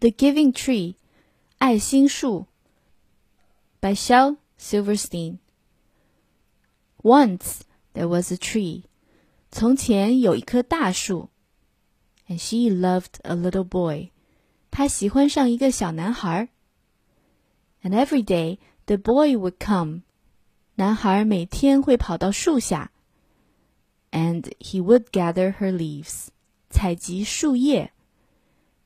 The Giving Tree，爱心树，by Shel Silverstein。Once there was a tree，从前有一棵大树，and she loved a little boy，她喜欢上一个小男孩。And every day the boy would come，男孩每天会跑到树下，and he would gather her leaves，采集树叶。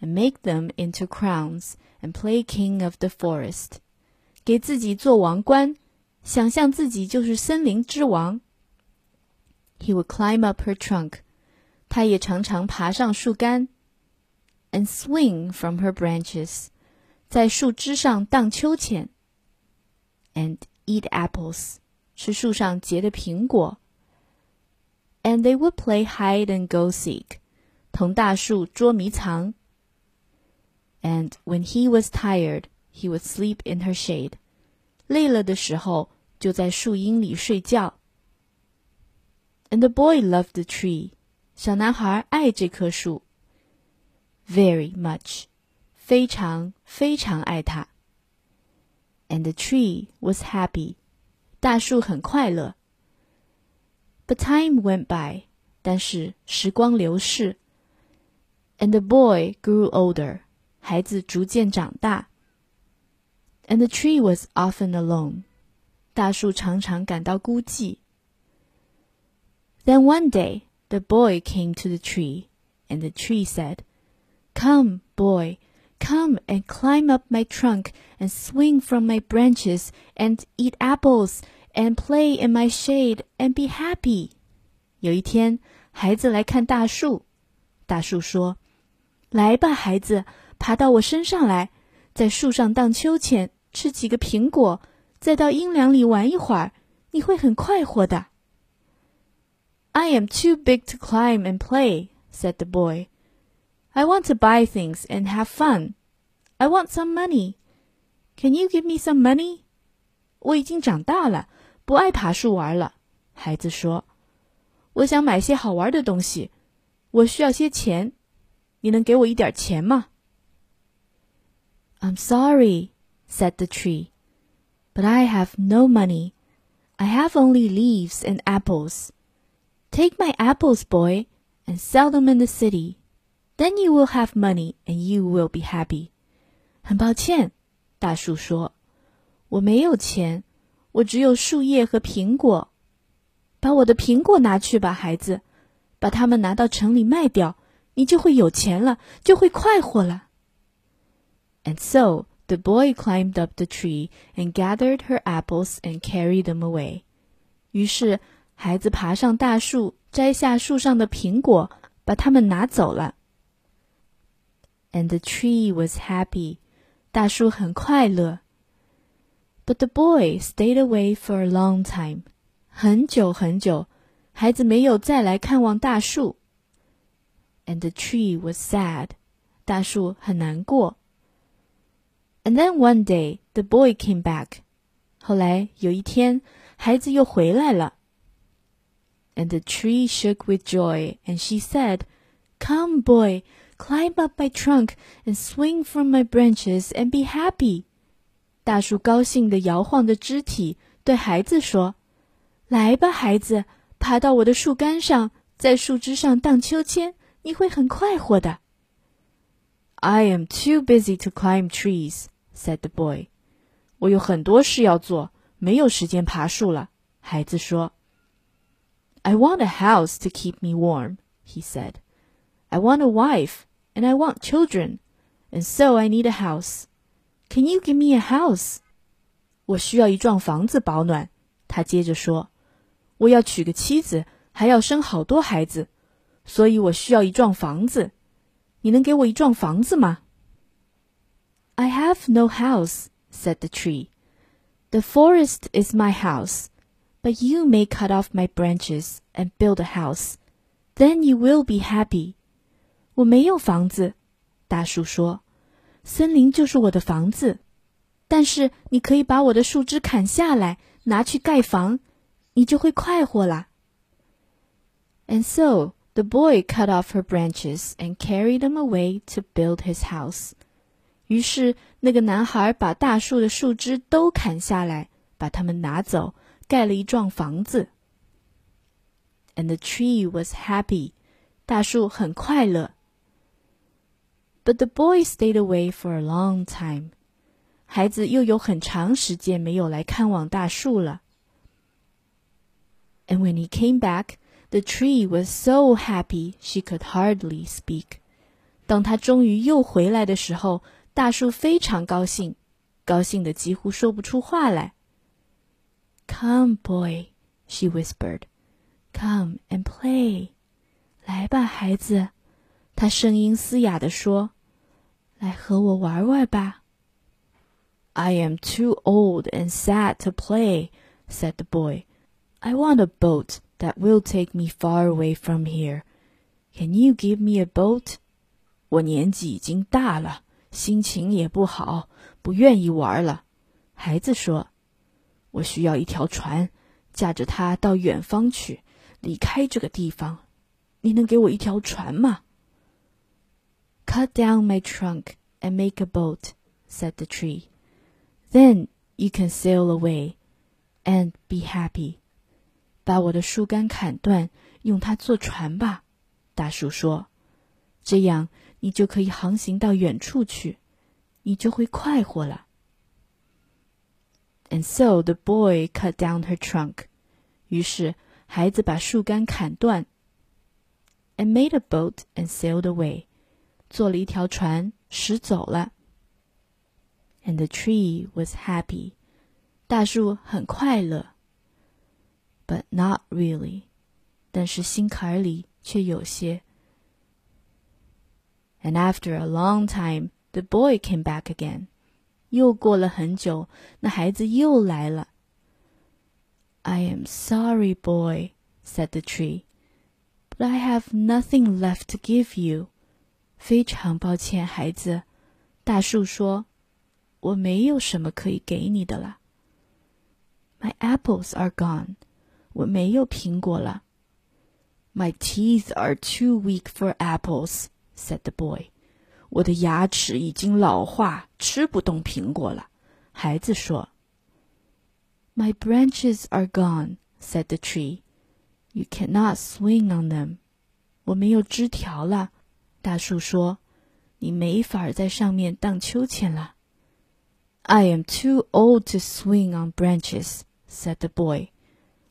and make them into crowns and play king of the forest，给自己做王冠，想象自己就是森林之王。He would climb up her trunk，他也常常爬上树干，and swing from her branches，在树枝上荡秋千，and eat apples，吃树上结的苹果。And they would play hide and go seek，同大树捉迷藏。 and when he was tired, he would sleep in her shade. 累了的时候，就在树荫里睡觉。And the boy loved the tree. 小男孩爱这棵树。Very much. 非常非常爱它。And the tree was happy. 大树很快乐。But time went by. 但是时光流逝。And the boy grew older. 孩子逐渐长大。And the tree was often alone，大树常常感到孤寂。Then one day the boy came to the tree, and the tree said, Come, boy, come and climb up my trunk and swing from my branches and eat apples and play in my shade and be happy. 有一天，孩子来看大树，大树说：“来吧，孩子， 爬到我身上来，在树上荡秋千，吃几个苹果，再到阴凉里玩一会儿，你会很快活的。I am too big to climb and play," said the boy. "I want to buy things and have fun. I want some money. Can you give me some money?" 我已经长大了，不爱爬树玩了。孩子说：“我想买些好玩的东西，我需要些钱，你能给我一点钱吗？” I'm sorry, said the tree, but I have no money. I have only leaves and apples. Take my apples, boy, and sell them in the city. Then you will have money and you will be happy. 很抱歉，大树说，我没有钱，我只有树叶和苹果。把我的苹果拿去吧，孩子，把它们拿到城里卖掉，你就会有钱了，就会快活了。 ” and so the boy climbed up the tree and gathered her apples and carried them away. 于是孩子爬上大树，摘下树上的苹果，把它们拿走了。And the tree was happy. 大树很快乐。But the boy stayed away for a long time. 很久很久，孩子没有再来看望大树。And the tree was sad. 大树很难过。 and then one day the boy came back. 后来有一天，孩子又回来了。And the tree shook with joy, and she said, "Come, boy, climb up my trunk and swing from my branches and be happy." 大树高兴地摇晃着肢体，对孩子说：“来吧，孩子，爬到我的树干上，在树枝上荡秋千，你会很快活的。” I am too busy to climb trees, said the boy. 我有很多事要做，没有时间爬树了。孩子说。I want a house to keep me warm, he said. I want a wife, and I want children, and so I need a house. Can you give me a house? 我需要一幢房子保暖。他接着说，我要娶个妻子，还要生好多孩子，所以我需要一幢房子。你能给我一幢房子吗 ？I have no house, said the tree. The forest is my house, but you may cut off my branches and build a house. Then you will be happy. 我没有房子，大树说。森林就是我的房子，但是你可以把我的树枝砍下来，拿去盖房，你就会快活啦。And so the boy cut off her branches and carried them away to build his house. 于是那个男孩把大树的树枝都砍下来，把它们拿走，盖了一幢房子。And the tree was happy. 大树很快乐。But the boy stayed away for a long time. 孩子又有很长时间没有来看望大树了。And when he came back, the tree was so happy she could hardly speak. 当他终于又回来的时候， 大树非常高兴，高兴的几乎说不出话来。Come, boy, she whispered. Come and play. 来吧，孩子，他声音嘶哑地说：“来和我玩玩吧。” I am too old and sad to play," said the boy. "I want a boat that will take me far away from here. Can you give me a boat?" 我年纪已经大了，心情也不好，不愿意玩了。孩子说：“我需要一条船，驾着它到远方去，离开这个地方。”你能给我一条船吗？Cut down my trunk and make a boat, said the tree. Then you can sail away and be happy. 把我的树干砍断，用它做船吧。大树说：“这样你就可以航行到远处去，你就会快活了。” And so the boy cut down her trunk. 于是孩子把树干砍断。and made a boat and sailed away. 做了一条船，驶走了。And the tree was happy. 大树很快乐。But not really. 但是心坎里却有些。 And after a long time, the boy came back again. 又过了很久，那孩子又来了。I am sorry, boy, said the tree. But I have nothing left to give you. 非常抱歉，孩子。大树说：“我没有什么可以给你的了。” My apples are gone. 我没有苹果了。My teeth are too weak for apples, Said the boy. 我的牙齿已经老化，吃不动苹果了。孩子说。My branches are gone, said the tree. You cannot swing on them。我没有枝条了，大树说，你没法在上面荡秋千了。I am too old to swing on branches," said the boy.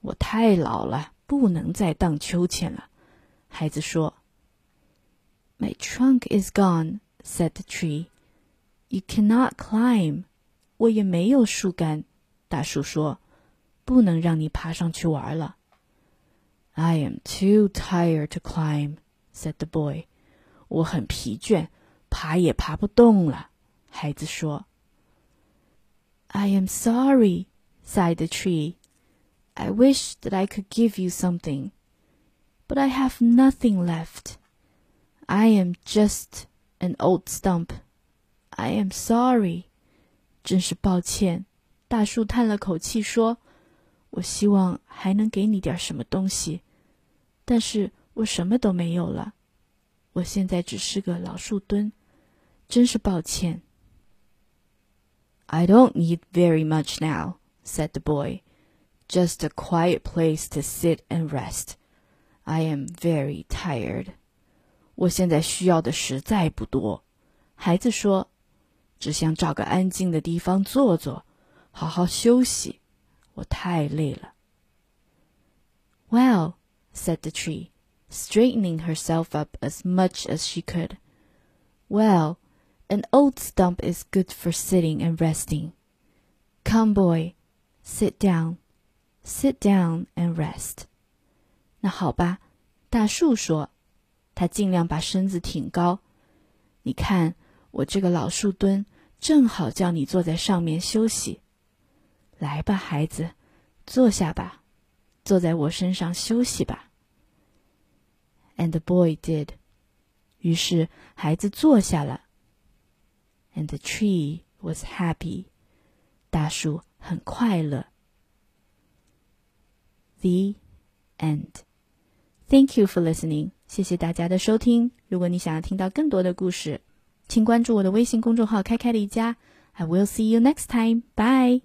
我太老了，不能再荡秋千了。孩子说。My trunk is gone," said the tree. "You cannot climb." 我也没有树干。大树说，不能让你爬上去玩了。I am too tired to climb," said the boy. 我很疲倦，爬也爬不动了。孩子说。I am sorry, sighed the tree. I wish that I could give you something, but I have nothing left. I am just an old stump. I am sorry. 真是抱歉。大树叹了口气说。我希望还能给你点什么东西，但是我什么都没有了。我现在只是个老树墩，真是抱歉。I don't need very much now," said the boy. "Just a quiet place to sit and rest. I am very tired." 我现在需要的实在不多，孩子说，只想找个安静的地方坐坐，好好休息。我太累了。Well, said the tree, straightening herself up as much as she could. Well, an old stump is good for sitting and resting. Come, boy, sit down, sit down and rest. 那好吧，大树说， 他尽量把身子挺高。你看，我这个老树墩正好叫你坐在上面休息。来吧，孩子，坐下吧，坐在我身上休息吧。And the boy did。于是孩子坐下了。And the tree was happy。大树很快乐。The end。Thank you for listening。谢谢大家的收听。如果你想要听到更多的故事，请关注我的微信公众号“开开的一家”。I will see you next time. Bye.